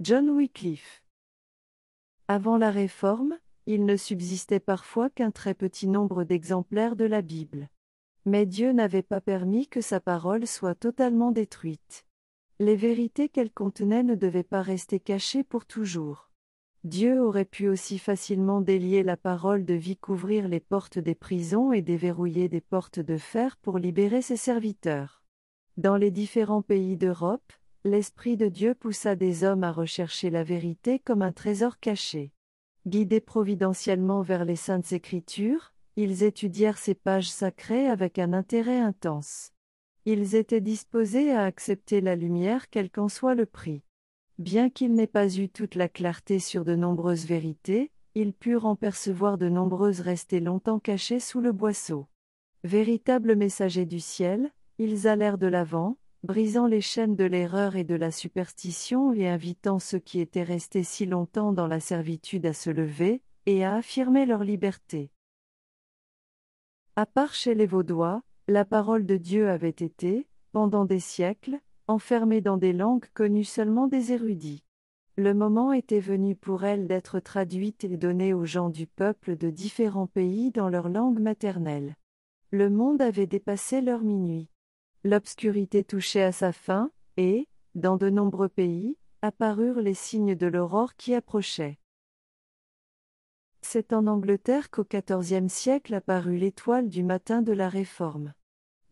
5. John Wycliffe. Avant la Réforme, il ne subsistait parfois qu'un très petit nombre d'exemplaires de la Bible. Mais Dieu n'avait pas permis que sa parole soit totalement détruite. Les vérités qu'elle contenait ne devaient pas rester cachées pour toujours. Dieu aurait pu aussi facilement délier la parole de vie, couvrir les portes des prisons et déverrouiller des portes de fer pour libérer ses serviteurs. Dans les différents pays d'Europe, l'Esprit de Dieu poussa des hommes à rechercher la vérité comme un trésor caché. Guidés providentiellement vers les saintes écritures, ils étudièrent ces pages sacrées avec un intérêt intense. Ils étaient disposés à accepter la lumière quel qu'en soit le prix. Bien qu'ils n'aient pas eu toute la clarté sur de nombreuses vérités, ils purent en percevoir de nombreuses rester longtemps cachées sous le boisseau. Véritables messagers du ciel, ils allèrent de l'avant, brisant les chaînes de l'erreur et de la superstition et invitant ceux qui étaient restés si longtemps dans la servitude à se lever, et à affirmer leur liberté. À part chez les Vaudois, la parole de Dieu avait été, pendant des siècles, enfermée dans des langues connues seulement des érudits. Le moment était venu pour elle d'être traduite et donnée aux gens du peuple de différents pays dans leur langue maternelle. Le monde avait dépassé leur minuit. L'obscurité touchait à sa fin, et, dans de nombreux pays, apparurent les signes de l'aurore qui approchait. C'est en Angleterre qu'au XIVe siècle apparut l'étoile du matin de la Réforme.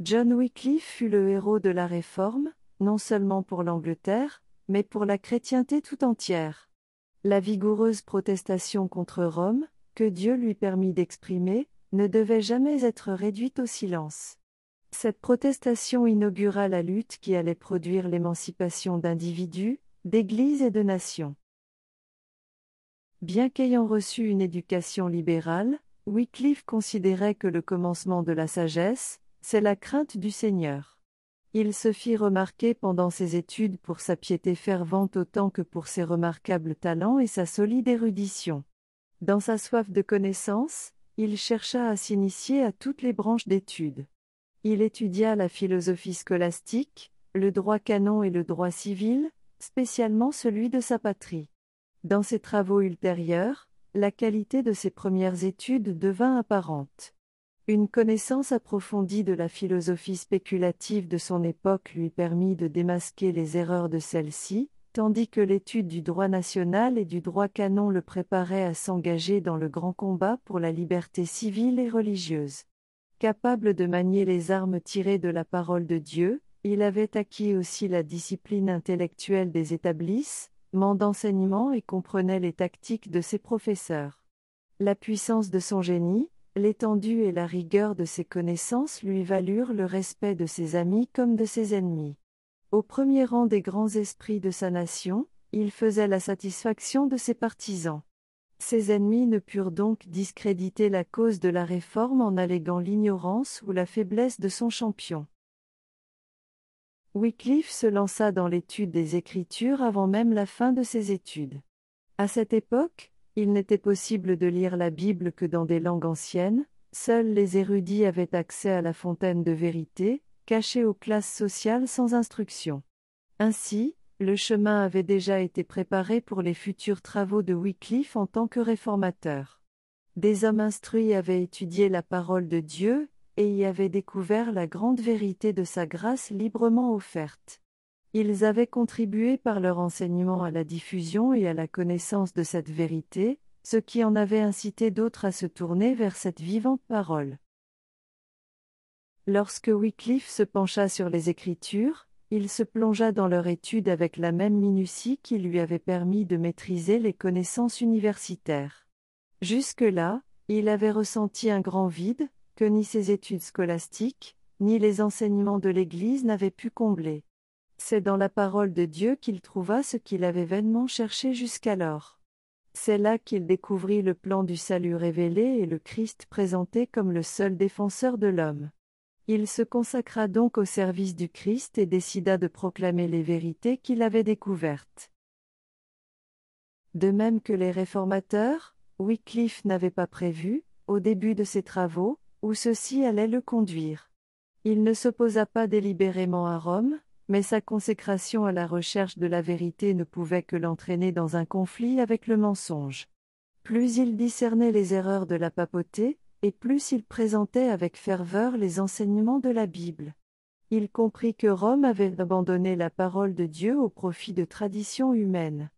John Wycliffe fut le héros de la Réforme, non seulement pour l'Angleterre, mais pour la chrétienté tout entière. La vigoureuse protestation contre Rome, que Dieu lui permit d'exprimer, ne devait jamais être réduite au silence. Cette protestation inaugura la lutte qui allait produire l'émancipation d'individus, d'églises et de nations. Bien qu'ayant reçu une éducation libérale, Wycliffe considérait que le commencement de la sagesse, c'est la crainte du Seigneur. Il se fit remarquer pendant ses études pour sa piété fervente autant que pour ses remarquables talents et sa solide érudition. Dans sa soif de connaissance, il chercha à s'initier à toutes les branches d'études. Il étudia la philosophie scolastique, le droit canon et le droit civil, spécialement celui de sa patrie. Dans ses travaux ultérieurs, la qualité de ses premières études devint apparente. Une connaissance approfondie de la philosophie spéculative de son époque lui permit de démasquer les erreurs de celle-ci, tandis que l'étude du droit national et du droit canon le préparait à s'engager dans le grand combat pour la liberté civile et religieuse. Capable de manier les armes tirées de la parole de Dieu, il avait acquis aussi la discipline intellectuelle des établissements d'enseignement et comprenait les tactiques de ses professeurs. La puissance de son génie, l'étendue et la rigueur de ses connaissances lui valurent le respect de ses amis comme de ses ennemis. Au premier rang des grands esprits de sa nation, il faisait la satisfaction de ses partisans. Ses ennemis ne purent donc discréditer la cause de la réforme en alléguant l'ignorance ou la faiblesse de son champion. Wycliffe se lança dans l'étude des Écritures avant même la fin de ses études. À cette époque, il n'était possible de lire la Bible que dans des langues anciennes, seuls les érudits avaient accès à la fontaine de vérité, cachée aux classes sociales sans instruction. Ainsi, le chemin avait déjà été préparé pour les futurs travaux de Wycliffe en tant que réformateur. Des hommes instruits avaient étudié la parole de Dieu, et y avaient découvert la grande vérité de sa grâce librement offerte. Ils avaient contribué par leur enseignement à la diffusion et à la connaissance de cette vérité, ce qui en avait incité d'autres à se tourner vers cette vivante parole. Lorsque Wycliffe se pencha sur les Écritures, il se plongea dans leur étude avec la même minutie qui lui avait permis de maîtriser les connaissances universitaires. Jusque-là, il avait ressenti un grand vide, que ni ses études scolastiques, ni les enseignements de l'Église n'avaient pu combler. C'est dans la parole de Dieu qu'il trouva ce qu'il avait vainement cherché jusqu'alors. C'est là qu'il découvrit le plan du salut révélé et le Christ présenté comme le seul défenseur de l'homme. Il se consacra donc au service du Christ et décida de proclamer les vérités qu'il avait découvertes. De même que les réformateurs, Wycliffe n'avait pas prévu, au début de ses travaux, où ceux-ci le conduire. Il ne s'opposa pas délibérément à Rome, mais sa consécration à la recherche de la vérité ne pouvait que l'entraîner dans un conflit avec le mensonge. Plus il discernait les erreurs de la papauté, et plus il présentait avec ferveur les enseignements de la Bible. Il comprit que Rome avait abandonné la parole de Dieu au profit de traditions humaines.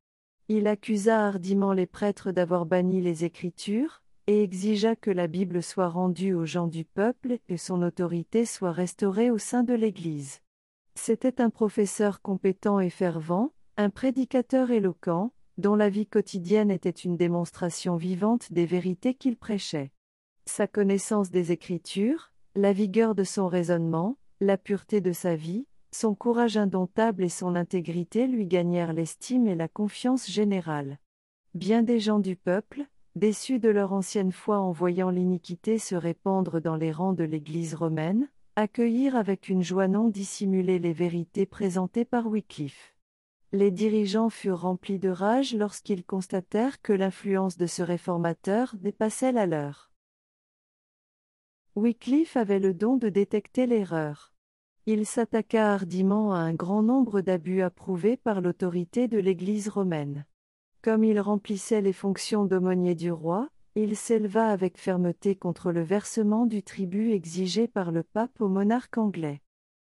Il accusa hardiment les prêtres d'avoir banni les Écritures, et exigea que la Bible soit rendue aux gens du peuple et son autorité soit restaurée au sein de l'Église. C'était un professeur compétent et fervent, un prédicateur éloquent, dont la vie quotidienne était une démonstration vivante des vérités qu'il prêchait. Sa connaissance des Écritures, la vigueur de son raisonnement, la pureté de sa vie, son courage indomptable et son intégrité lui gagnèrent l'estime et la confiance générale. Bien des gens du peuple, déçus de leur ancienne foi en voyant l'iniquité se répandre dans les rangs de l'Église romaine, accueillirent avec une joie non dissimulée les vérités présentées par Wycliffe. Les dirigeants furent remplis de rage lorsqu'ils constatèrent que l'influence de ce réformateur dépassait la leur. Wycliffe avait le don de détecter l'erreur. Il s'attaqua hardiment à un grand nombre d'abus approuvés par l'autorité de l'Église romaine. Comme il remplissait les fonctions d'aumônier du roi, il s'éleva avec fermeté contre le versement du tribut exigé par le pape au monarque anglais.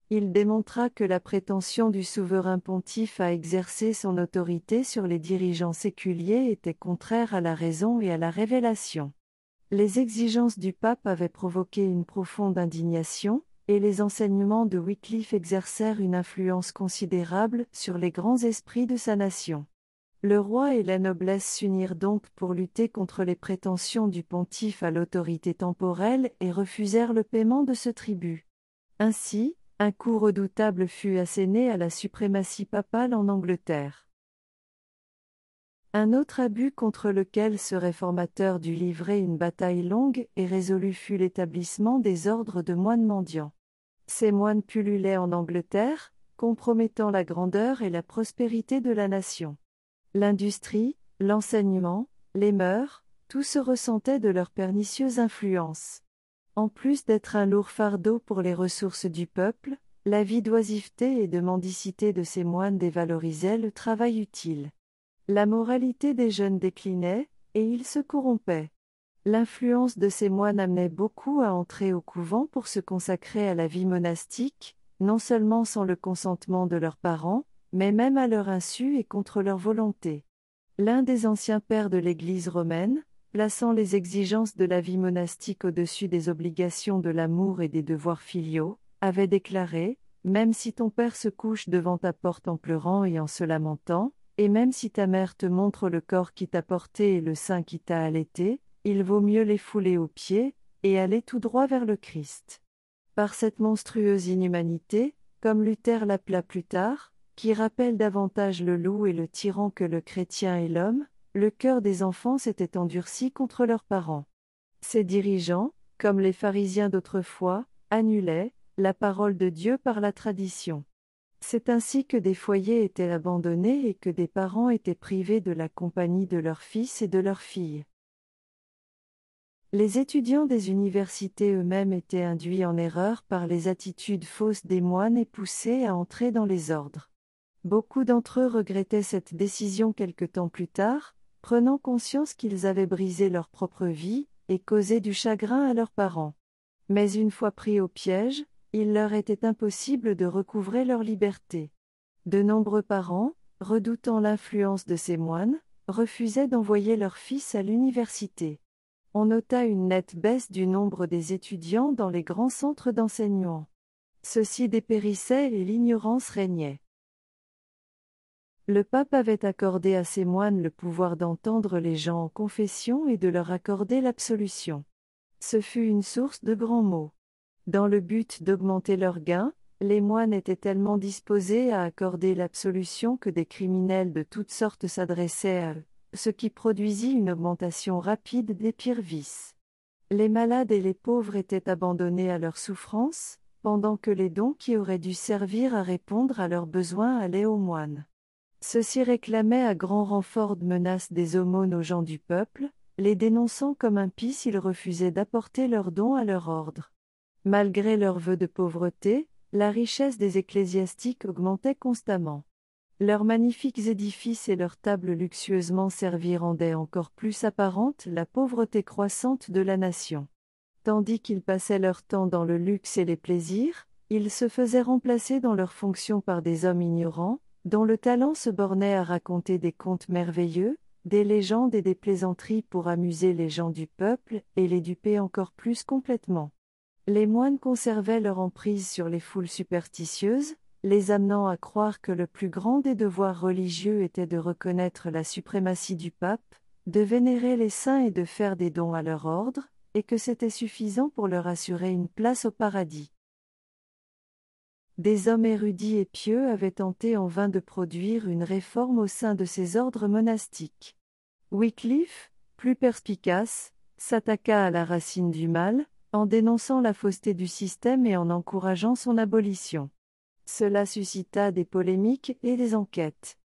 Il démontra que la prétention du souverain pontife à exercer son autorité sur les dirigeants séculiers était contraire à la raison et à la révélation. Les exigences du pape avaient provoqué une profonde indignation, et les enseignements de Wycliffe exercèrent une influence considérable sur les grands esprits de sa nation. Le roi et la noblesse s'unirent donc pour lutter contre les prétentions du pontife à l'autorité temporelle et refusèrent le paiement de ce tribut. Ainsi, un coup redoutable fut asséné à la suprématie papale en Angleterre. Un autre abus contre lequel ce réformateur dut livrer une bataille longue et résolue fut l'établissement des ordres de moines mendiants. Ces moines pullulaient en Angleterre, compromettant la grandeur et la prospérité de la nation. L'industrie, l'enseignement, les mœurs, tout se ressentait de leur pernicieuse influence. En plus d'être un lourd fardeau pour les ressources du peuple, la vie d'oisiveté et de mendicité de ces moines dévalorisait le travail utile. La moralité des jeunes déclinait, et ils se corrompaient. L'influence de ces moines amenait beaucoup à entrer au couvent pour se consacrer à la vie monastique, non seulement sans le consentement de leurs parents, mais même à leur insu et contre leur volonté. L'un des anciens pères de l'Église romaine, plaçant les exigences de la vie monastique au-dessus des obligations de l'amour et des devoirs filiaux, avait déclaré, Même si ton père se couche devant ta porte en pleurant et en se lamentant, et même si ta mère te montre le corps qui t'a porté et le sein qui t'a allaité, il vaut mieux les fouler aux pieds, et aller tout droit vers le Christ. Par cette monstrueuse inhumanité, comme Luther l'appela plus tard, qui rappelle davantage le loup et le tyran que le chrétien et l'homme, le cœur des enfants s'était endurci contre leurs parents. Ces dirigeants, comme les pharisiens d'autrefois, annulaient la parole de Dieu par la tradition. C'est ainsi que des foyers étaient abandonnés et que des parents étaient privés de la compagnie de leurs fils et de leurs filles. Les étudiants des universités eux-mêmes étaient induits en erreur par les attitudes fausses des moines et poussés à entrer dans les ordres. Beaucoup d'entre eux regrettaient cette décision quelque temps plus tard, prenant conscience qu'ils avaient brisé leur propre vie, et causé du chagrin à leurs parents. Mais une fois pris au piège, il leur était impossible de recouvrer leur liberté. De nombreux parents, redoutant l'influence de ces moines, refusaient d'envoyer leurs fils à l'université. On nota une nette baisse du nombre des étudiants dans les grands centres d'enseignement. Ceux-ci dépérissaient et l'ignorance régnait. Le pape avait accordé à ces moines le pouvoir d'entendre les gens en confession et de leur accorder l'absolution. Ce fut une source de grands maux. Dans le but d'augmenter leurs gains, les moines étaient tellement disposés à accorder l'absolution que des criminels de toutes sortes s'adressaient à eux, ce qui produisit une augmentation rapide des pires vices. Les malades et les pauvres étaient abandonnés à leurs souffrances, pendant que les dons qui auraient dû servir à répondre à leurs besoins allaient aux moines. Ceux-ci réclamaient à grand renfort de menaces des aumônes aux gens du peuple, les dénonçant comme impies s'ils refusaient d'apporter leurs dons à leur ordre. Malgré leurs vœux de pauvreté, la richesse des ecclésiastiques augmentait constamment. Leurs magnifiques édifices et leurs tables luxueusement servies rendaient encore plus apparente la pauvreté croissante de la nation. Tandis qu'ils passaient leur temps dans le luxe et les plaisirs, ils se faisaient remplacer dans leurs fonctions par des hommes ignorants, dont le talent se bornait à raconter des contes merveilleux, des légendes et des plaisanteries pour amuser les gens du peuple et les duper encore plus complètement. Les moines conservaient leur emprise sur les foules superstitieuses, les amenant à croire que le plus grand des devoirs religieux était de reconnaître la suprématie du pape, de vénérer les saints et de faire des dons à leur ordre, et que c'était suffisant pour leur assurer une place au paradis. Des hommes érudits et pieux avaient tenté en vain de produire une réforme au sein de ces ordres monastiques. Wycliffe, plus perspicace, s'attaqua à la racine du mal, en dénonçant la fausseté du système et en encourageant son abolition. Cela suscita des polémiques et des enquêtes.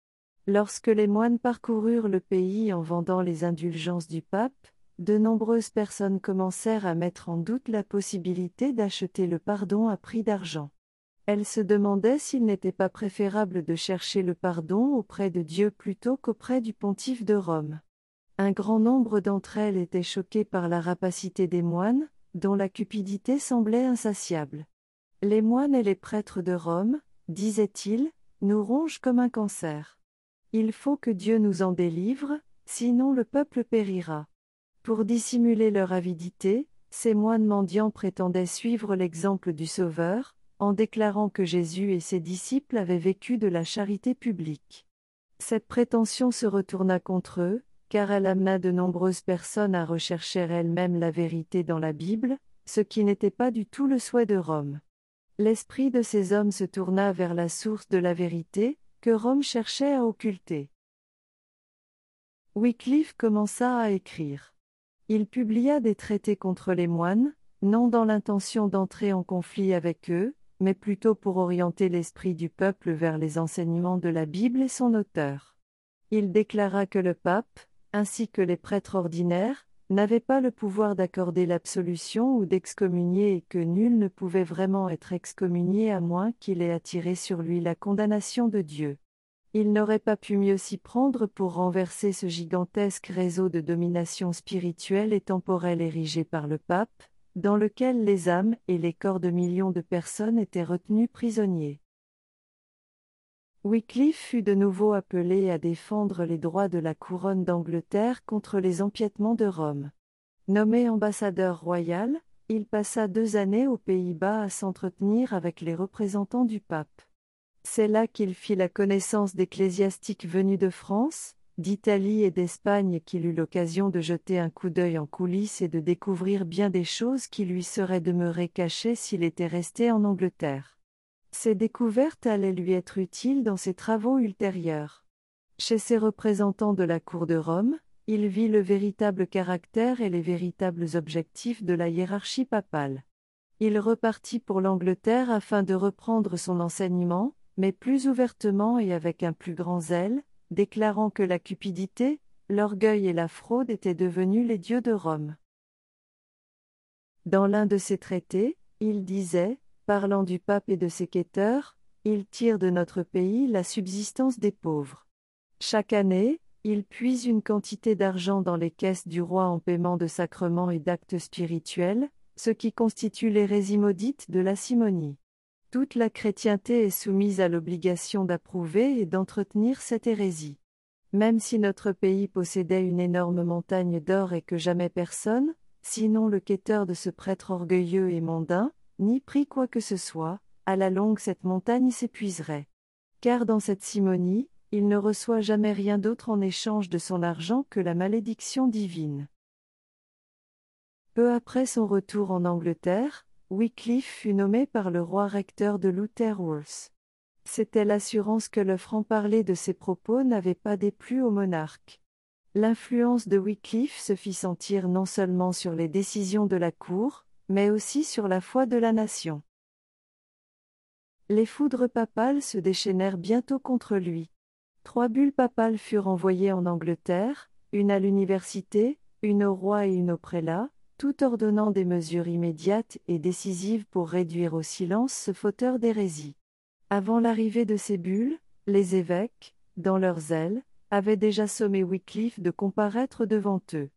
Lorsque les moines parcoururent le pays en vendant les indulgences du pape, de nombreuses personnes commencèrent à mettre en doute la possibilité d'acheter le pardon à prix d'argent. Elle se demandait s'il n'était pas préférable de chercher le pardon auprès de Dieu plutôt qu'auprès du pontife de Rome. Un grand nombre d'entre elles étaient choquées par la rapacité des moines, dont la cupidité semblait insatiable. Les moines et les prêtres de Rome, disaient-ils, nous rongent comme un cancer. Il faut que Dieu nous en délivre, sinon le peuple périra. Pour dissimuler leur avidité, ces moines mendiants prétendaient suivre l'exemple du Sauveur, en déclarant que Jésus et ses disciples avaient vécu de la charité publique. Cette prétention se retourna contre eux, car elle amena de nombreuses personnes à rechercher elles-mêmes la vérité dans la Bible, ce qui n'était pas du tout le souhait de Rome. L'esprit de ces hommes se tourna vers la source de la vérité, que Rome cherchait à occulter. Wycliffe commença à écrire. Il publia des traités contre les moines, non dans l'intention d'entrer en conflit avec eux, mais plutôt pour orienter l'esprit du peuple vers les enseignements de la Bible et son auteur. Il déclara que le pape, ainsi que les prêtres ordinaires, n'avaient pas le pouvoir d'accorder l'absolution ou d'excommunier et que nul ne pouvait vraiment être excommunié à moins qu'il ait attiré sur lui la condamnation de Dieu. Il n'aurait pas pu mieux s'y prendre pour renverser ce gigantesque réseau de domination spirituelle et temporelle érigé par le pape, dans lequel les âmes et les corps de millions de personnes étaient retenus prisonniers. Wycliffe fut de nouveau appelé à défendre les droits de la couronne d'Angleterre contre les empiètements de Rome. Nommé ambassadeur royal, il passa deux années aux Pays-Bas à s'entretenir avec les représentants du pape. C'est là qu'il fit la connaissance d'ecclésiastiques venus de France, d'Italie et d'Espagne qu'il eut l'occasion de jeter un coup d'œil en coulisses et de découvrir bien des choses qui lui seraient demeurées cachées s'il était resté en Angleterre. Ces découvertes allaient lui être utiles dans ses travaux ultérieurs. Chez ses représentants de la cour de Rome, il vit le véritable caractère et les véritables objectifs de la hiérarchie papale. Il repartit pour l'Angleterre afin de reprendre son enseignement, mais plus ouvertement et avec un plus grand zèle, déclarant que la cupidité, l'orgueil et la fraude étaient devenus les dieux de Rome. Dans l'un de ses traités, il disait, parlant du pape et de ses quêteurs, il tire de notre pays la subsistance des pauvres. Chaque année, il puise une quantité d'argent dans les caisses du roi en paiement de sacrements et d'actes spirituels, ce qui constitue l'hérésie maudite de la simonie. Toute la chrétienté est soumise à l'obligation d'approuver et d'entretenir cette hérésie. Même si notre pays possédait une énorme montagne d'or et que jamais personne, sinon le quêteur de ce prêtre orgueilleux et mondain, n'y prit quoi que ce soit, à la longue cette montagne s'épuiserait. Car dans cette simonie, il ne reçoit jamais rien d'autre en échange de son argent que la malédiction divine. Peu après son retour en Angleterre, Wycliffe fut nommé par le roi recteur de Lutherworth. C'était l'assurance que le franc-parler de ses propos n'avait pas déplu au monarque. L'influence de Wycliffe se fit sentir non seulement sur les décisions de la cour, mais aussi sur la foi de la nation. Les foudres papales se déchaînèrent bientôt contre lui. Trois bulles papales furent envoyées en Angleterre, une à l'université, une au roi et une au prélat, tout ordonnant des mesures immédiates et décisives pour réduire au silence ce fauteur d'hérésie. Avant l'arrivée de ces bulles, les évêques, dans leur zèle, avaient déjà sommé Wycliffe de comparaître devant eux.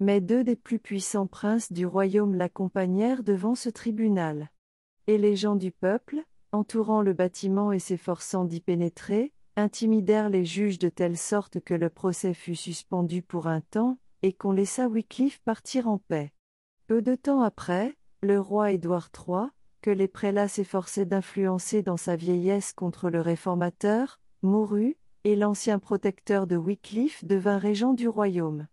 Mais deux des plus puissants princes du royaume l'accompagnèrent devant ce tribunal. Et les gens du peuple, entourant le bâtiment et s'efforçant d'y pénétrer, intimidèrent les juges de telle sorte que le procès fut suspendu pour un temps, et qu'on laissa Wycliffe partir en paix. Peu de temps après, le roi Édouard III, que les prélats s'efforçaient d'influencer dans sa vieillesse contre le réformateur, mourut, et l'ancien protecteur de Wycliffe devint régent du royaume.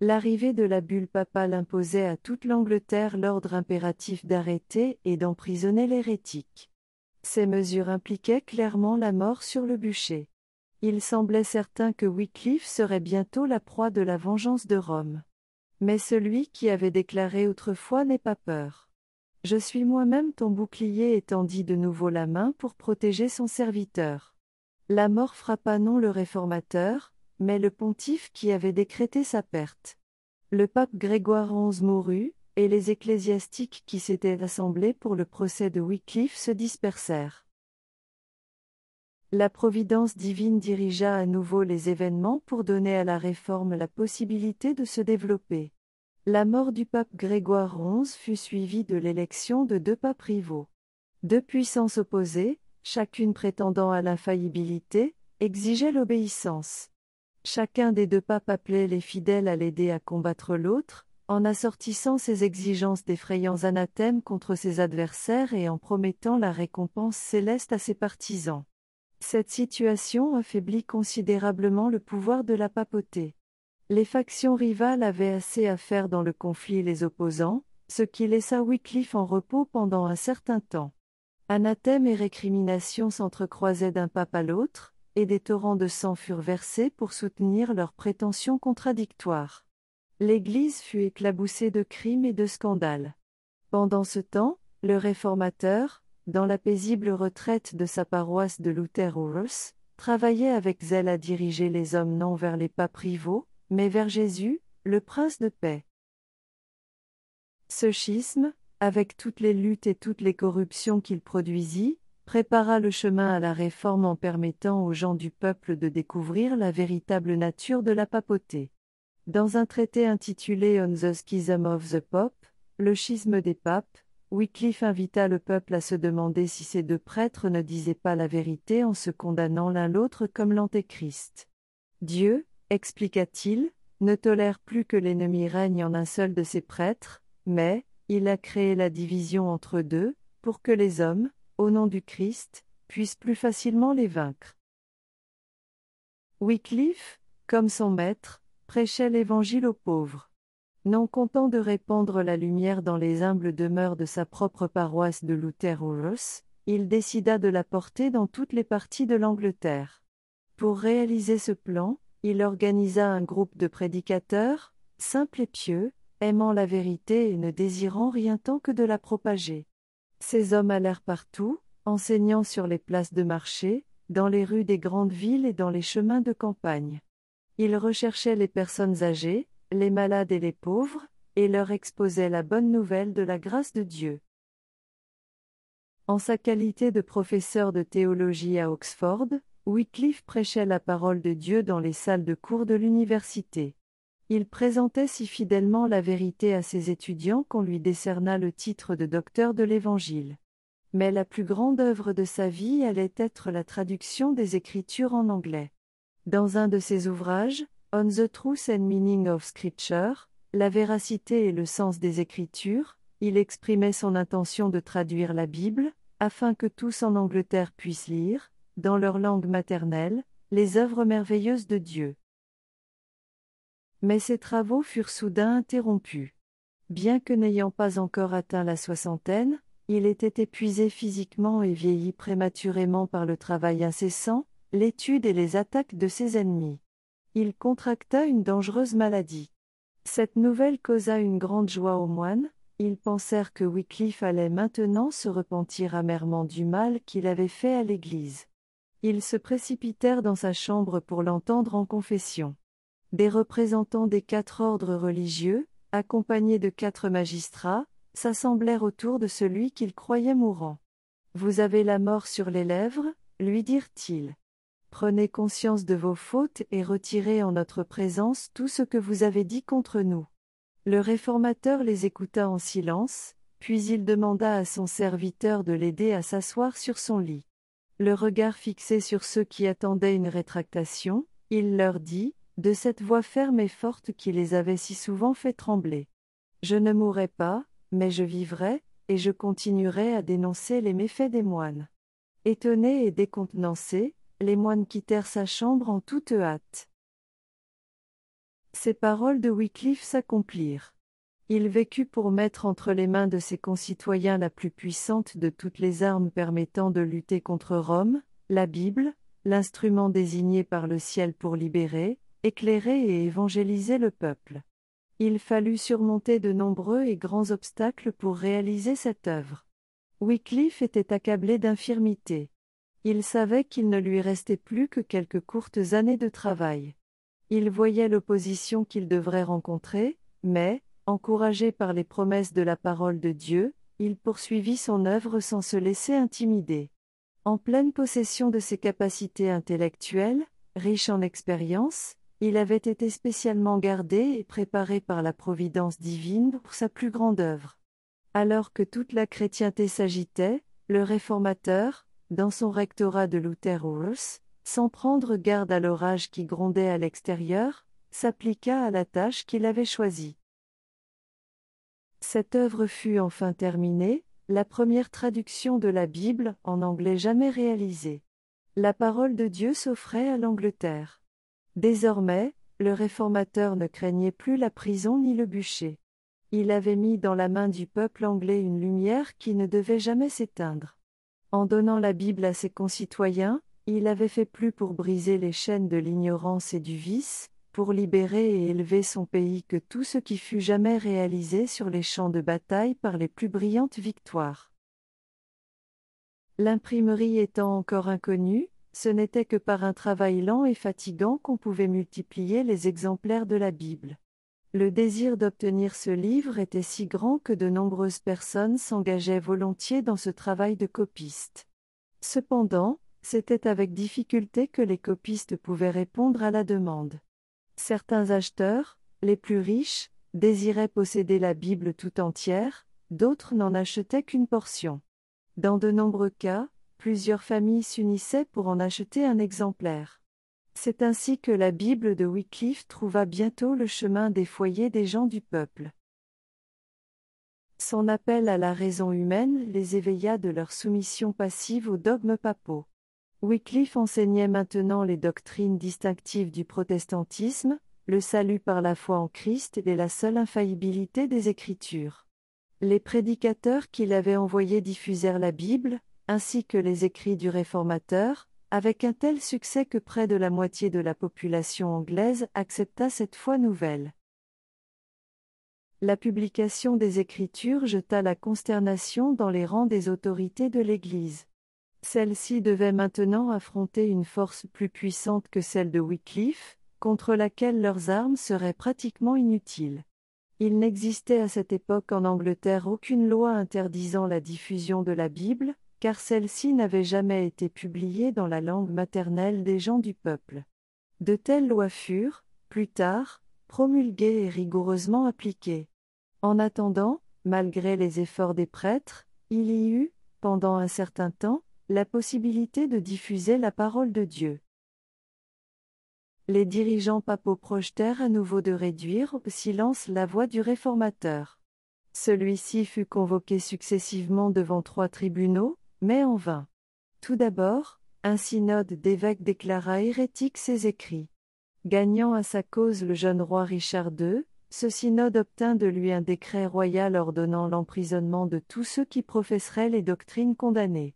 L'arrivée de la bulle papale imposait à toute l'Angleterre l'ordre impératif d'arrêter et d'emprisonner l'hérétique. Ces mesures impliquaient clairement la mort sur le bûcher. Il semblait certain que Wycliffe serait bientôt la proie de la vengeance de Rome. Mais celui qui avait déclaré autrefois n'est pas peur. Je suis moi-même ton bouclier et tendit de nouveau la main pour protéger son serviteur. La mort frappa non le réformateur, mais le pontife qui avait décrété sa perte. Le pape Grégoire XI mourut, et les ecclésiastiques qui s'étaient assemblés pour le procès de Wycliffe se dispersèrent. La providence divine dirigea à nouveau les événements pour donner à la réforme la possibilité de se développer. La mort du pape Grégoire XI fut suivie de l'élection de deux papes rivaux. Deux puissances opposées, chacune prétendant à l'infaillibilité, exigeaient l'obéissance. Chacun des deux papes appelait les fidèles à l'aider à combattre l'autre, en assortissant ses exigences d'effrayants anathèmes contre ses adversaires et en promettant la récompense céleste à ses partisans. Cette situation affaiblit considérablement le pouvoir de la papauté. Les factions rivales avaient assez à faire dans le conflit les opposants, ce qui laissa Wycliffe en repos pendant un certain temps. Anathèmes et récriminations s'entrecroisaient d'un pape à l'autre, et des torrents de sang furent versés pour soutenir leurs prétentions contradictoires. L'Église fut éclaboussée de crimes et de scandales. Pendant ce temps, le réformateur, dans la paisible retraite de sa paroisse de Luther-Urus, travaillait avec zèle à diriger les hommes non vers les papes rivaux, mais vers Jésus, le prince de paix. Ce schisme, avec toutes les luttes et toutes les corruptions qu'il produisit, prépara le chemin à la réforme en permettant aux gens du peuple de découvrir la véritable nature de la papauté. Dans un traité intitulé On the Schism of the Pope, le schisme des papes, Wycliffe invita le peuple à se demander si ces deux prêtres ne disaient pas la vérité en se condamnant l'un l'autre comme l'Antéchrist. Dieu, expliqua-t-il, ne tolère plus que l'ennemi règne en un seul de ses prêtres, mais, il a créé la division entre deux, pour que les hommes, au nom du Christ, puissent plus facilement les vaincre. Wycliffe, comme son maître, prêchait l'Évangile aux pauvres. Non content de répandre la lumière dans les humbles demeures de sa propre paroisse de Luther-Urus, il décida de la porter dans toutes les parties de l'Angleterre. Pour réaliser ce plan, il organisa un groupe de prédicateurs, simples et pieux, aimant la vérité et ne désirant rien tant que de la propager. Ces hommes allèrent partout, enseignant sur les places de marché, dans les rues des grandes villes et dans les chemins de campagne. Il recherchait les personnes âgées, les malades et les pauvres, et leur exposait la bonne nouvelle de la grâce de Dieu. En sa qualité de professeur de théologie à Oxford, Wycliffe prêchait la parole de Dieu dans les salles de cours de l'université. Il présentait si fidèlement la vérité à ses étudiants qu'on lui décerna le titre de docteur de l'Évangile. Mais la plus grande œuvre de sa vie allait être la traduction des Écritures en anglais. Dans un de ses ouvrages, On the Truth and Meaning of Scripture, La véracité et le sens des Écritures, il exprimait son intention de traduire la Bible, afin que tous en Angleterre puissent lire, dans leur langue maternelle, les œuvres merveilleuses de Dieu. Mais ses travaux furent soudain interrompus. Bien que n'ayant pas encore atteint la soixantaine, il était épuisé physiquement et vieilli prématurément par le travail incessant, l'étude et les attaques de ses ennemis. Il contracta une dangereuse maladie. Cette nouvelle causa une grande joie aux moines, ils pensèrent que Wycliffe allait maintenant se repentir amèrement du mal qu'il avait fait à l'Église. Ils se précipitèrent dans sa chambre pour l'entendre en confession. Des représentants des quatre ordres religieux, accompagné de quatre magistrats, s'assemblèrent autour de celui qu'ils croyaient mourant. Vous avez la mort sur les lèvres, lui dirent-ils. Prenez conscience de vos fautes et retirez en notre présence tout ce que vous avez dit contre nous. Le réformateur les écouta en silence, puis il demanda à son serviteur de l'aider à s'asseoir sur son lit. Le regard fixé sur ceux qui attendaient une rétractation, il leur dit, de cette voix ferme et forte qui les avait si souvent fait trembler. Je ne mourrai pas, mais je vivrai, et je continuerai à dénoncer les méfaits des moines. Étonnés et décontenancés, les moines quittèrent sa chambre en toute hâte. Ces paroles de Wycliffe s'accomplirent. Il vécut pour mettre entre les mains de ses concitoyens la plus puissante de toutes les armes permettant de lutter contre Rome, la Bible, l'instrument désigné par le ciel pour libérer, éclairer et évangéliser le peuple. Il fallut surmonter de nombreux et grands obstacles pour réaliser cette œuvre. Wycliffe était accablé d'infirmité. Il savait qu'il ne lui restait plus que quelques courtes années de travail. Il voyait l'opposition qu'il devrait rencontrer, mais, encouragé par les promesses de la parole de Dieu, il poursuivit son œuvre sans se laisser intimider. En pleine possession de ses capacités intellectuelles, riche en expérience, il avait été spécialement gardé et préparé par la providence divine pour sa plus grande œuvre. Alors que toute la chrétienté s'agitait, le réformateur, dans son rectorat de Luther sans prendre garde à l'orage qui grondait à l'extérieur, s'appliqua à la tâche qu'il avait choisie. Cette œuvre fut enfin terminée, la première traduction de la Bible en anglais jamais réalisée. La parole de Dieu s'offrait à l'Angleterre. Désormais, le réformateur ne craignait plus la prison ni le bûcher. Il avait mis dans la main du peuple anglais une lumière qui ne devait jamais s'éteindre. En donnant la Bible à ses concitoyens, il avait fait plus pour briser les chaînes de l'ignorance et du vice, pour libérer et élever son pays que tout ce qui fut jamais réalisé sur les champs de bataille par les plus brillantes victoires. L'imprimerie étant encore inconnue, ce n'était que par un travail lent et fatigant qu'on pouvait multiplier les exemplaires de la Bible. Le désir d'obtenir ce livre était si grand que de nombreuses personnes s'engageaient volontiers dans ce travail de copiste. Cependant, c'était avec difficulté que les copistes pouvaient répondre à la demande. Certains acheteurs, les plus riches, désiraient posséder la Bible tout entière, d'autres n'en achetaient qu'une portion. Dans de nombreux cas, plusieurs familles s'unissaient pour en acheter un exemplaire. C'est ainsi que la Bible de Wycliffe trouva bientôt le chemin des foyers des gens du peuple. Son appel à la raison humaine les éveilla de leur soumission passive aux dogmes papaux. Wycliffe enseignait maintenant les doctrines distinctives du protestantisme, le salut par la foi en Christ et la seule infaillibilité des Écritures. Les prédicateurs qu'il avait envoyés diffusèrent la Bible, ainsi que les écrits du réformateur, avec un tel succès que près de la moitié de la population anglaise accepta cette foi nouvelle. La publication des Écritures jeta la consternation dans les rangs des autorités de l'Église. Celle-ci devait maintenant affronter une force plus puissante que celle de Wycliffe, contre laquelle leurs armes seraient pratiquement inutiles. Il n'existait à cette époque en Angleterre aucune loi interdisant la diffusion de la Bible, car celle-ci n'avait jamais été publiée dans la langue maternelle des gens du peuple. De telles lois furent, plus tard, promulguées et rigoureusement appliquées. En attendant, malgré les efforts des prêtres, il y eut, pendant un certain temps, la possibilité de diffuser la parole de Dieu. Les dirigeants papaux projetèrent à nouveau de réduire au silence la voix du réformateur. Celui-ci fut convoqué successivement devant trois tribunaux, mais en vain. Tout d'abord, un synode d'évêques déclara hérétique ses écrits. Gagnant à sa cause le jeune roi Richard II, ce synode obtint de lui un décret royal ordonnant l'emprisonnement de tous ceux qui professeraient les doctrines condamnées.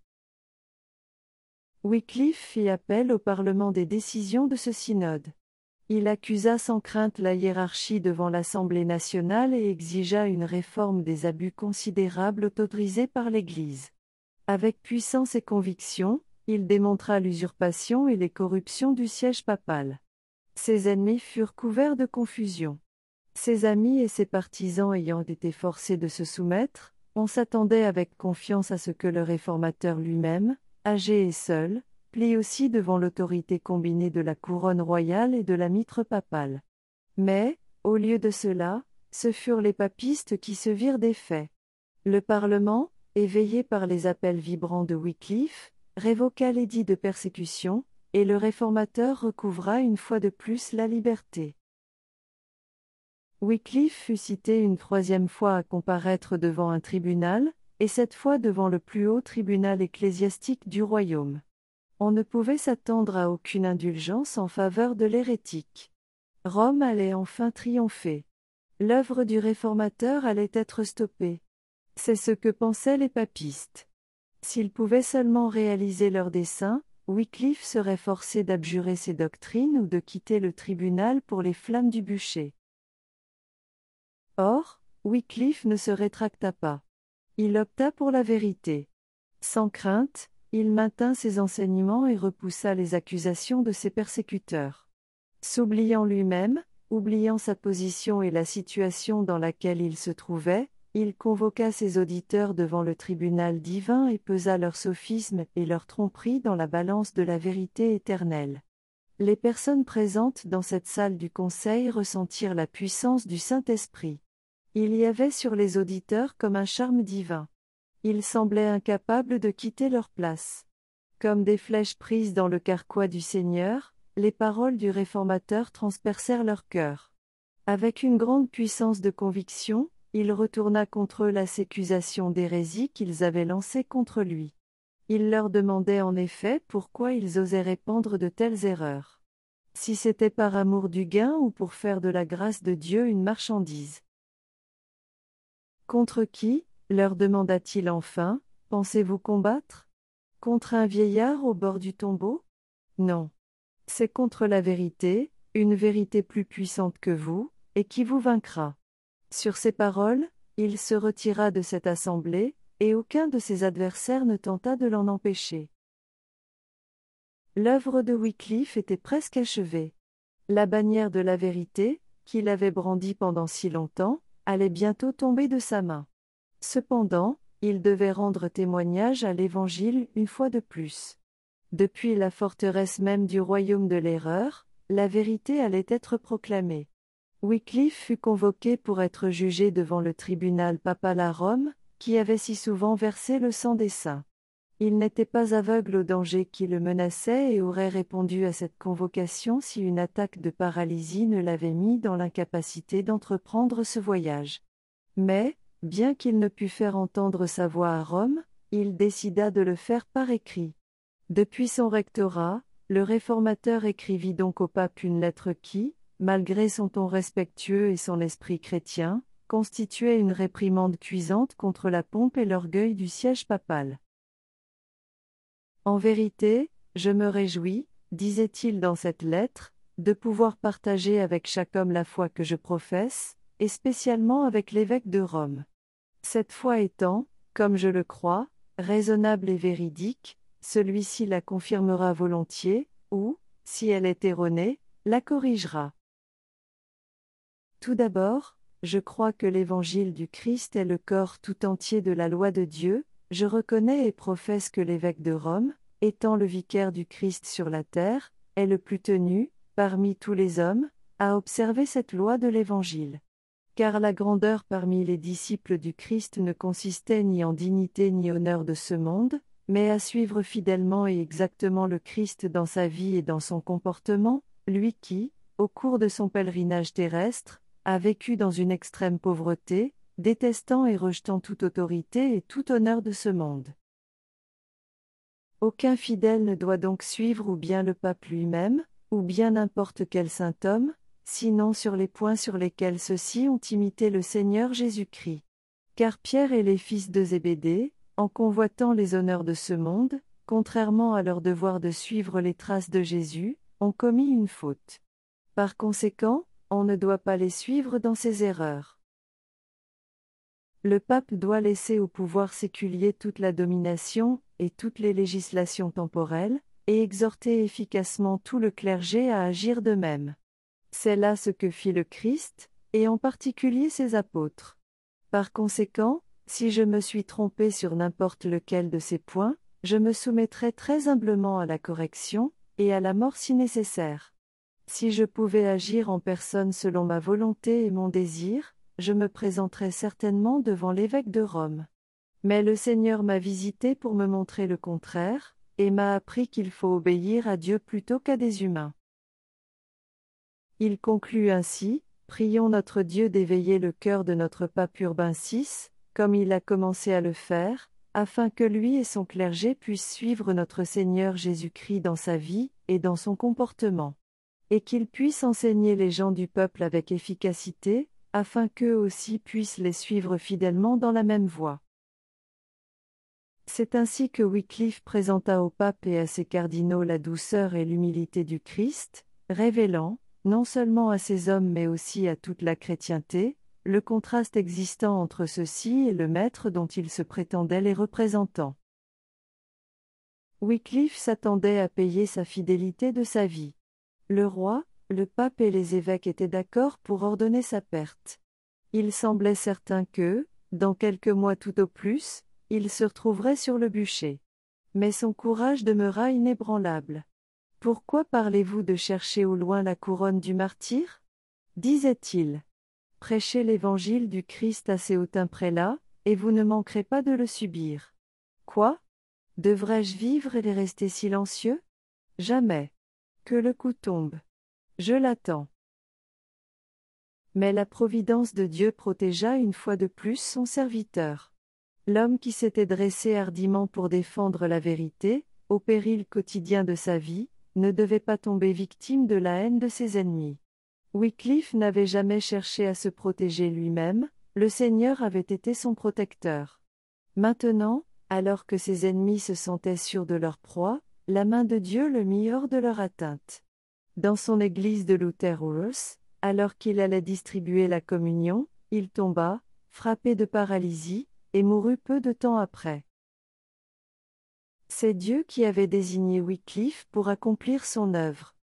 Wycliffe fit appel au Parlement des décisions de ce synode. Il accusa sans crainte la hiérarchie devant l'Assemblée nationale et exigea une réforme des abus considérables autorisés par l'Église. Avec puissance et conviction, il démontra l'usurpation et les corruptions du siège papal. Ses ennemis furent couverts de confusion. Ses amis et ses partisans ayant été forcés de se soumettre, on s'attendait avec confiance à ce que le réformateur lui-même, âgé et seul, plie aussi devant l'autorité combinée de la couronne royale et de la mitre papale. Mais, au lieu de cela, ce furent les papistes qui se virent défaits. Le Parlement, éveillé par les appels vibrants de Wycliffe, révoqua l'édit de persécution, et le réformateur recouvra une fois de plus la liberté. Wycliffe fut cité une troisième fois à comparaître devant un tribunal, et cette fois devant le plus haut tribunal ecclésiastique du royaume. On ne pouvait s'attendre à aucune indulgence en faveur de l'hérétique. Rome allait enfin triompher. L'œuvre du réformateur allait être stoppée. C'est ce que pensaient les papistes. S'ils pouvaient seulement réaliser leur dessein, Wycliffe serait forcé d'abjurer ses doctrines ou de quitter le tribunal pour les flammes du bûcher. Or, Wycliffe ne se rétracta pas. Il opta pour la vérité. Sans crainte, il maintint ses enseignements et repoussa les accusations de ses persécuteurs. S'oubliant lui-même, oubliant sa position et la situation dans laquelle il se trouvait, il convoqua ses auditeurs devant le tribunal divin et pesa leurs sophismes et leurs tromperies dans la balance de la vérité éternelle. Les personnes présentes dans cette salle du conseil ressentirent la puissance du Saint-Esprit. Il y avait sur les auditeurs comme un charme divin. Ils semblaient incapables de quitter leur place. Comme des flèches prises dans le carquois du Seigneur, les paroles du réformateur transpercèrent leur cœur. Avec une grande puissance de conviction, il retourna contre eux la sécusation d'hérésie qu'ils avaient lancée contre lui. Il leur demandait en effet pourquoi ils osaient répandre de telles erreurs. Si c'était par amour du gain ou pour faire de la grâce de Dieu une marchandise. Contre qui, leur demanda-t-il enfin, pensez-vous combattre? Contre un vieillard au bord du tombeau? Non. C'est contre la vérité, une vérité plus puissante que vous, et qui vous vaincra. Sur ces paroles, il se retira de cette assemblée, et aucun de ses adversaires ne tenta de l'en empêcher. L'œuvre de Wycliffe était presque achevée. La bannière de la vérité, qu'il avait brandie pendant si longtemps, allait bientôt tomber de sa main. Cependant, il devait rendre témoignage à l'Évangile une fois de plus. Depuis la forteresse même du royaume de l'erreur, la vérité allait être proclamée. Wycliffe fut convoqué pour être jugé devant le tribunal papal à Rome, qui avait si souvent versé le sang des saints. Il n'était pas aveugle au danger qui le menaçait et aurait répondu à cette convocation si une attaque de paralysie ne l'avait mis dans l'incapacité d'entreprendre ce voyage. Mais, bien qu'il ne pût faire entendre sa voix à Rome, il décida de le faire par écrit. Depuis son rectorat, le réformateur écrivit donc au pape une lettre qui, malgré son ton respectueux et son esprit chrétien, constituait une réprimande cuisante contre la pompe et l'orgueil du siège papal. En vérité, je me réjouis, disait-il dans cette lettre, de pouvoir partager avec chaque homme la foi que je professe, et spécialement avec l'évêque de Rome. Cette foi étant, comme je le crois, raisonnable et véridique, celui-ci la confirmera volontiers, ou, si elle est erronée, la corrigera. Tout d'abord, je crois que l'évangile du Christ est le corps tout entier de la loi de Dieu, je reconnais et professe que l'évêque de Rome, étant le vicaire du Christ sur la terre, est le plus tenu, parmi tous les hommes, à observer cette loi de l'Évangile. Car la grandeur parmi les disciples du Christ ne consistait ni en dignité ni honneur de ce monde, mais à suivre fidèlement et exactement le Christ dans sa vie et dans son comportement, lui qui, au cours de son pèlerinage terrestre, a vécu dans une extrême pauvreté, détestant et rejetant toute autorité et tout honneur de ce monde. Aucun fidèle ne doit donc suivre ou bien le pape lui-même, ou bien n'importe quel saint homme, sinon sur les points sur lesquels ceux-ci ont imité le Seigneur Jésus-Christ. Car Pierre et les fils de Zébédée, en convoitant les honneurs de ce monde, contrairement à leur devoir de suivre les traces de Jésus, ont commis une faute. Par conséquent, on ne doit pas les suivre dans ces erreurs. Le pape doit laisser au pouvoir séculier toute la domination, et toutes les législations temporelles, et exhorter efficacement tout le clergé à agir de même. C'est là ce que fit le Christ, et en particulier ses apôtres. Par conséquent, si je me suis trompé sur n'importe lequel de ces points, je me soumettrai très humblement à la correction, et à la mort si nécessaire. Si je pouvais agir en personne selon ma volonté et mon désir, je me présenterais certainement devant l'évêque de Rome. Mais le Seigneur m'a visité pour me montrer le contraire, et m'a appris qu'il faut obéir à Dieu plutôt qu'à des humains. Il conclut ainsi, Prions notre Dieu d'éveiller le cœur de notre pape Urbain VI, comme il a commencé à le faire, afin que lui et son clergé puissent suivre notre Seigneur Jésus-Christ dans sa vie et dans son comportement. Et qu'il puisse enseigner les gens du peuple avec efficacité, afin qu'eux aussi puissent les suivre fidèlement dans la même voie. C'est ainsi que Wycliffe présenta au pape et à ses cardinaux la douceur et l'humilité du Christ, révélant, non seulement à ces hommes mais aussi à toute la chrétienté, le contraste existant entre ceux-ci et le maître dont ils se prétendaient les représentants. Wycliffe s'attendait à payer sa fidélité de sa vie. Le roi, le pape et les évêques étaient d'accord pour ordonner sa perte. Il semblait certain que, dans quelques mois tout au plus, il se retrouverait sur le bûcher. Mais son courage demeura inébranlable. Pourquoi parlez-vous de chercher au loin la couronne du martyr? disait-il. Prêchez l'évangile du Christ à ces hautains prélats, et vous ne manquerez pas de le subir. Quoi? Devrais-je vivre et rester silencieux? Jamais. Que le coup tombe. Je l'attends. Mais la providence de Dieu protégea une fois de plus son serviteur. L'homme qui s'était dressé hardiment pour défendre la vérité, au péril quotidien de sa vie, ne devait pas tomber victime de la haine de ses ennemis. Wycliffe n'avait jamais cherché à se protéger lui-même, le Seigneur avait été son protecteur. Maintenant, alors que ses ennemis se sentaient sûrs de leur proie, la main de Dieu le mit hors de leur atteinte. Dans son église de Lutherus, alors qu'il allait distribuer la communion, il tomba, frappé de paralysie, et mourut peu de temps après. C'est Dieu qui avait désigné Wycliffe pour accomplir son œuvre.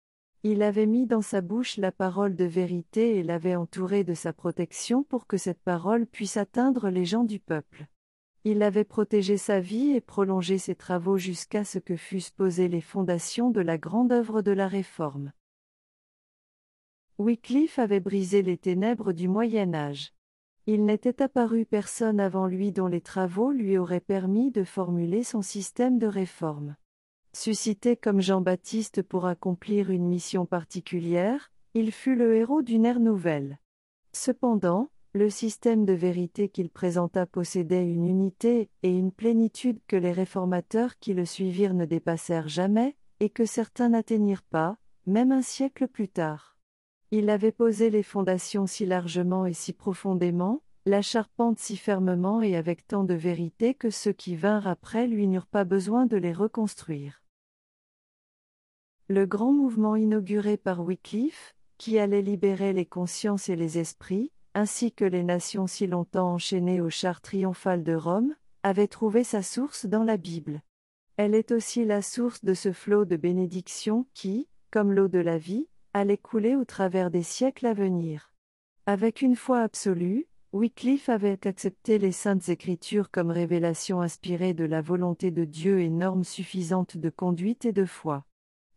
Il avait mis dans sa bouche la parole de vérité et l'avait entouré de sa protection pour que cette parole puisse atteindre les gens du peuple. Il avait protégé sa vie et prolongé ses travaux jusqu'à ce que fussent posées les fondations de la grande œuvre de la Réforme. Wycliffe avait brisé les ténèbres du Moyen Âge. Il n'était apparu personne avant lui dont les travaux lui auraient permis de formuler son système de réforme. Suscité comme Jean-Baptiste pour accomplir une mission particulière, il fut le héros d'une ère nouvelle. Cependant, le système de vérité qu'il présenta possédait une unité et une plénitude que les réformateurs qui le suivirent ne dépassèrent jamais, et que certains n'atteignirent pas, même un siècle plus tard. Il avait posé les fondations si largement et si profondément, la charpente si fermement et avec tant de vérité que ceux qui vinrent après lui n'eurent pas besoin de les reconstruire. Le grand mouvement inauguré par Wycliffe, qui allait libérer les consciences et les esprits, ainsi que les nations si longtemps enchaînées au char triomphal de Rome, avait trouvé sa source dans la Bible. Elle est aussi la source de ce flot de bénédictions qui, comme l'eau de la vie, allait couler au travers des siècles à venir. Avec une foi absolue, Wycliffe avait accepté les saintes écritures comme révélation inspirée de la volonté de Dieu et normes suffisantes de conduite et de foi.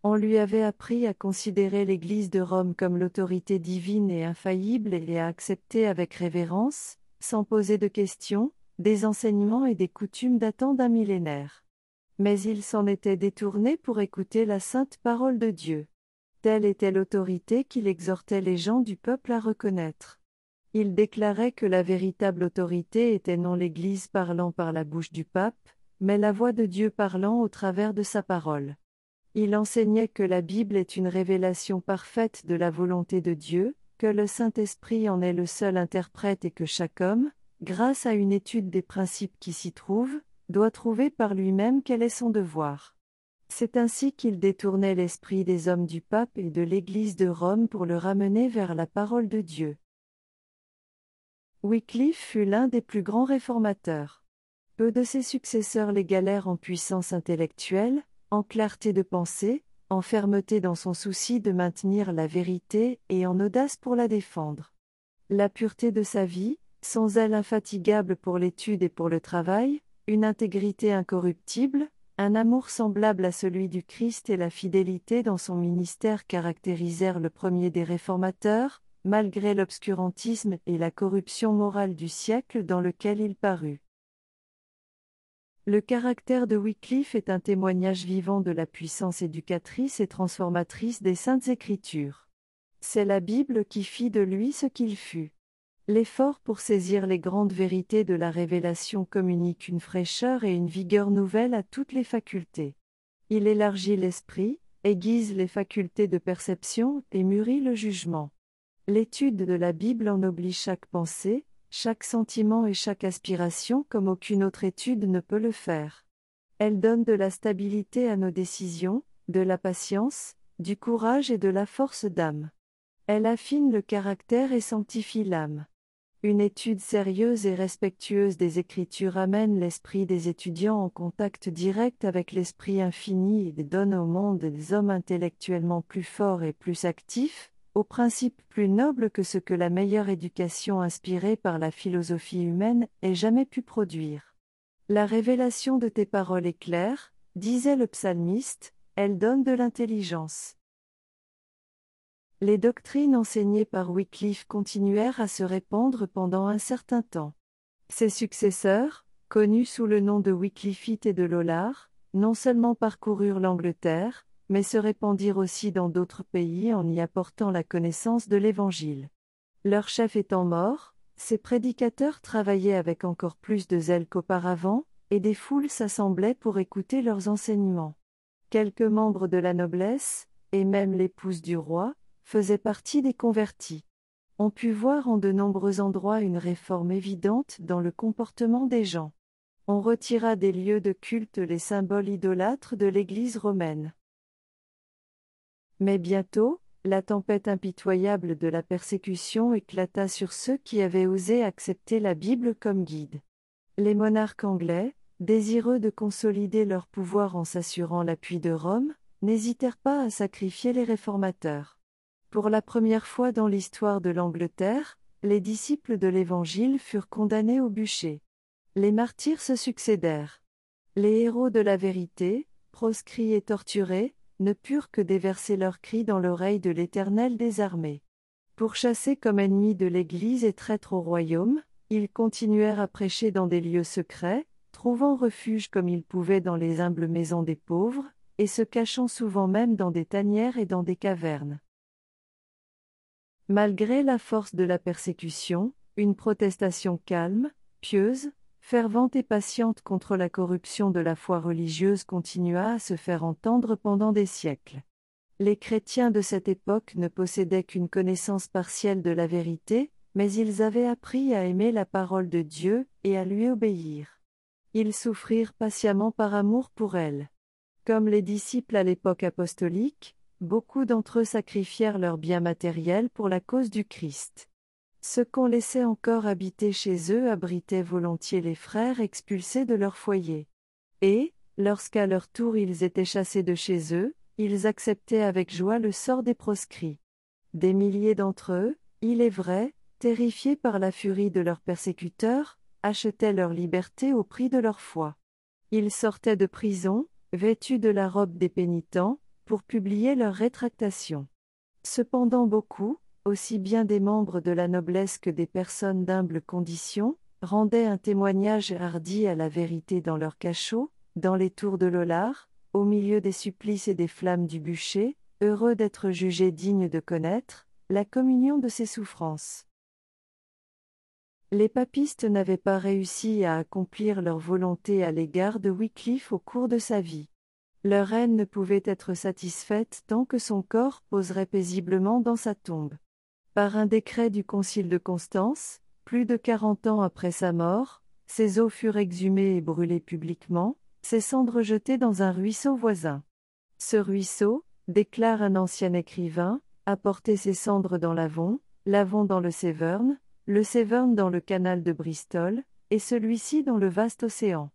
On lui avait appris à considérer l'Église de Rome comme l'autorité divine et infaillible et à accepter avec révérence, sans poser de questions, des enseignements et des coutumes datant d'un millénaire. Mais il s'en était détourné pour écouter la sainte parole de Dieu. Telle était l'autorité qu'il exhortait les gens du peuple à reconnaître. Il déclarait que la véritable autorité était non l'Église parlant par la bouche du pape, mais la voix de Dieu parlant au travers de sa parole. Il enseignait que la Bible est une révélation parfaite de la volonté de Dieu, que le Saint-Esprit en est le seul interprète et que chaque homme, grâce à une étude des principes qui s'y trouvent, doit trouver par lui-même quel est son devoir. C'est ainsi qu'il détournait l'esprit des hommes du pape et de l'Église de Rome pour le ramener vers la parole de Dieu. Wycliffe fut l'un des plus grands réformateurs. Peu de ses successeurs l'égalèrent en puissance intellectuelle, en clarté de pensée, en fermeté dans son souci de maintenir la vérité et en audace pour la défendre. La pureté de sa vie, son zèle infatigable pour l'étude et pour le travail, une intégrité incorruptible, un amour semblable à celui du Christ et la fidélité dans son ministère caractérisèrent le premier des réformateurs, malgré l'obscurantisme et la corruption morale du siècle dans lequel il parut. Le caractère de Wycliffe est un témoignage vivant de la puissance éducatrice et transformatrice des saintes écritures. C'est la Bible qui fit de lui ce qu'il fut. L'effort pour saisir les grandes vérités de la révélation communique une fraîcheur et une vigueur nouvelles à toutes les facultés. Il élargit l'esprit, aiguise les facultés de perception et mûrit le jugement. L'étude de la Bible en oblige chaque pensée, chaque sentiment et chaque aspiration comme aucune autre étude ne peut le faire. Elle donne de la stabilité à nos décisions, de la patience, du courage et de la force d'âme. Elle affine le caractère et sanctifie l'âme. Une étude sérieuse et respectueuse des Écritures amène l'esprit des étudiants en contact direct avec l'Esprit infini et donne au monde des hommes intellectuellement plus forts et plus actifs, aux principes plus nobles que ce que la meilleure éducation inspirée par la philosophie humaine ait jamais pu produire. La révélation de tes paroles est claire, disait le psalmiste, elle donne de l'intelligence. Les doctrines enseignées par Wycliffe continuèrent à se répandre pendant un certain temps. Ses successeurs, connus sous le nom de Wycliffite et de Lollard, non seulement parcoururent l'Angleterre, mais se répandirent aussi dans d'autres pays en y apportant la connaissance de l'Évangile. Leur chef étant mort, ces prédicateurs travaillaient avec encore plus de zèle qu'auparavant, et des foules s'assemblaient pour écouter leurs enseignements. Quelques membres de la noblesse, et même l'épouse du roi, faisait partie des convertis. On put voir en de nombreux endroits une réforme évidente dans le comportement des gens. On retira des lieux de culte les symboles idolâtres de l'Église romaine. Mais bientôt, la tempête impitoyable de la persécution éclata sur ceux qui avaient osé accepter la Bible comme guide. Les monarques anglais, désireux de consolider leur pouvoir en s'assurant l'appui de Rome, n'hésitèrent pas à sacrifier les réformateurs. Pour la première fois dans l'histoire de l'Angleterre, les disciples de l'Évangile furent condamnés au bûcher. Les martyrs se succédèrent. Les héros de la vérité, proscrits et torturés, ne purent que déverser leurs cris dans l'oreille de l'Éternel des armées. Pourchassés comme ennemis de l'Église et traîtres au royaume, ils continuèrent à prêcher dans des lieux secrets, trouvant refuge comme ils pouvaient dans les humbles maisons des pauvres, et se cachant souvent même dans des tanières et dans des cavernes. Malgré la force de la persécution, une protestation calme, pieuse, fervente et patiente contre la corruption de la foi religieuse continua à se faire entendre pendant des siècles. Les chrétiens de cette époque ne possédaient qu'une connaissance partielle de la vérité, mais ils avaient appris à aimer la parole de Dieu et à lui obéir. Ils souffrirent patiemment par amour pour elle. Comme les disciples à l'époque apostolique, beaucoup d'entre eux sacrifièrent leurs biens matériels pour la cause du Christ. Ce qu'on laissait encore habiter chez eux abritait volontiers les frères expulsés de leur foyer. Et, lorsqu'à leur tour ils étaient chassés de chez eux, ils acceptaient avec joie le sort des proscrits. Des milliers d'entre eux, il est vrai, terrifiés par la furie de leurs persécuteurs, achetaient leur liberté au prix de leur foi. Ils sortaient de prison, vêtus de la robe des pénitents, pour publier leur rétractation. Cependant beaucoup, aussi bien des membres de la noblesse que des personnes d'humble condition, rendaient un témoignage hardi à la vérité dans leurs cachots, dans les tours de Lollard, au milieu des supplices et des flammes du bûcher, heureux d'être jugés dignes de connaître la communion de ses souffrances. Les papistes n'avaient pas réussi à accomplir leur volonté à l'égard de Wycliffe au cours de sa vie. Leur haine ne pouvait être satisfaite tant que son corps poserait paisiblement dans sa tombe. Par un décret du Concile de Constance, plus de quarante ans après sa mort, ses os furent exhumés et brûlés publiquement, ses cendres jetées dans un ruisseau voisin. Ce ruisseau, déclare un ancien écrivain, a porté ses cendres dans l'Avon, l'Avon dans le Severn, le Severn dans le canal de Bristol, et celui-ci dans le vaste océan.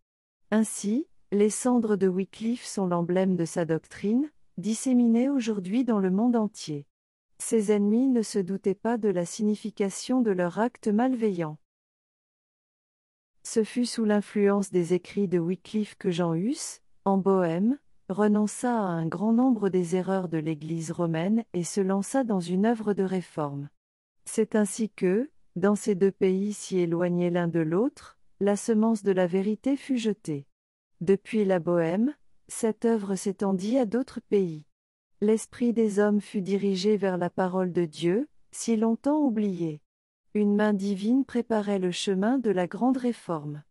Ainsi, les cendres de Wycliffe sont l'emblème de sa doctrine, disséminée aujourd'hui dans le monde entier. Ses ennemis ne se doutaient pas de la signification de leur acte malveillant. Ce fut sous l'influence des écrits de Wycliffe que Jean Hus, en Bohême, renonça à un grand nombre des erreurs de l'Église romaine et se lança dans une œuvre de réforme. C'est ainsi que, dans ces deux pays si éloignés l'un de l'autre, la semence de la vérité fut jetée. Depuis la Bohême, cette œuvre s'étendit à d'autres pays l'esprit des hommes fut dirigé vers la parole de Dieu, si longtemps oubliée. Une main divine préparait le chemin de la grande réforme.